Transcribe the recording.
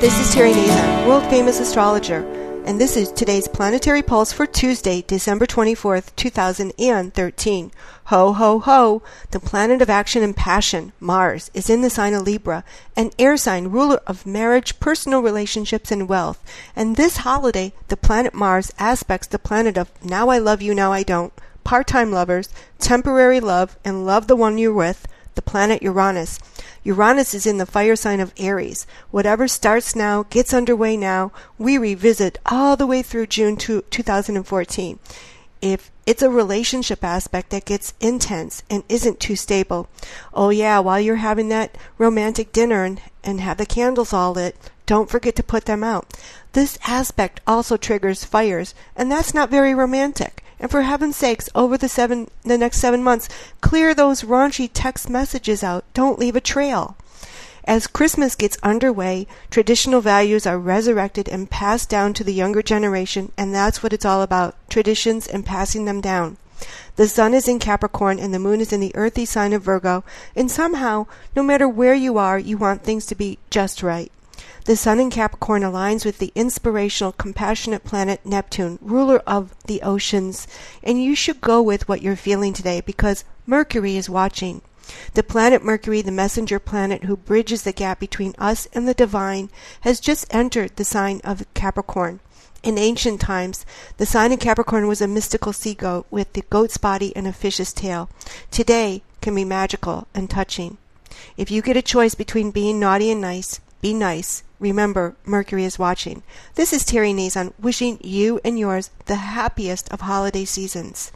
This is Terry Nazon, world famous astrologer, and this is today's planetary pulse for Tuesday, December 24th, 2013. Ho, ho, ho! The planet of action and passion, Mars, is in the sign of Libra, an air sign, ruler of marriage, personal relationships, and wealth. And this holiday, the planet Mars aspects the planet of now I love you, now I don't, part time lovers, temporary love, and love the one you're with, the planet Uranus. Uranus is in the fire sign of Aries. Whatever starts now, gets underway now, we revisit all the way through June 2014. If it's a relationship aspect that gets intense and isn't too stable, oh yeah, while you're having that romantic dinner and, and have the candles all lit, don't forget to put them out. This aspect also triggers fires, and that's not very romantic. And for heaven's sakes, over the seven the next seven months, clear those raunchy text messages out. Don't leave a trail. As Christmas gets underway, traditional values are resurrected and passed down to the younger generation, and that's what it's all about traditions and passing them down. The sun is in Capricorn and the moon is in the earthy sign of Virgo, and somehow, no matter where you are, you want things to be just right. The Sun in Capricorn aligns with the inspirational, compassionate planet Neptune, ruler of the oceans, and you should go with what you're feeling today because Mercury is watching. The planet Mercury, the messenger planet who bridges the gap between us and the divine, has just entered the sign of Capricorn. In ancient times, the sign of Capricorn was a mystical sea goat with the goat's body and a fish's tail. Today can be magical and touching. If you get a choice between being naughty and nice, be nice. Remember, Mercury is watching. This is Terry Nazon wishing you and yours the happiest of holiday seasons.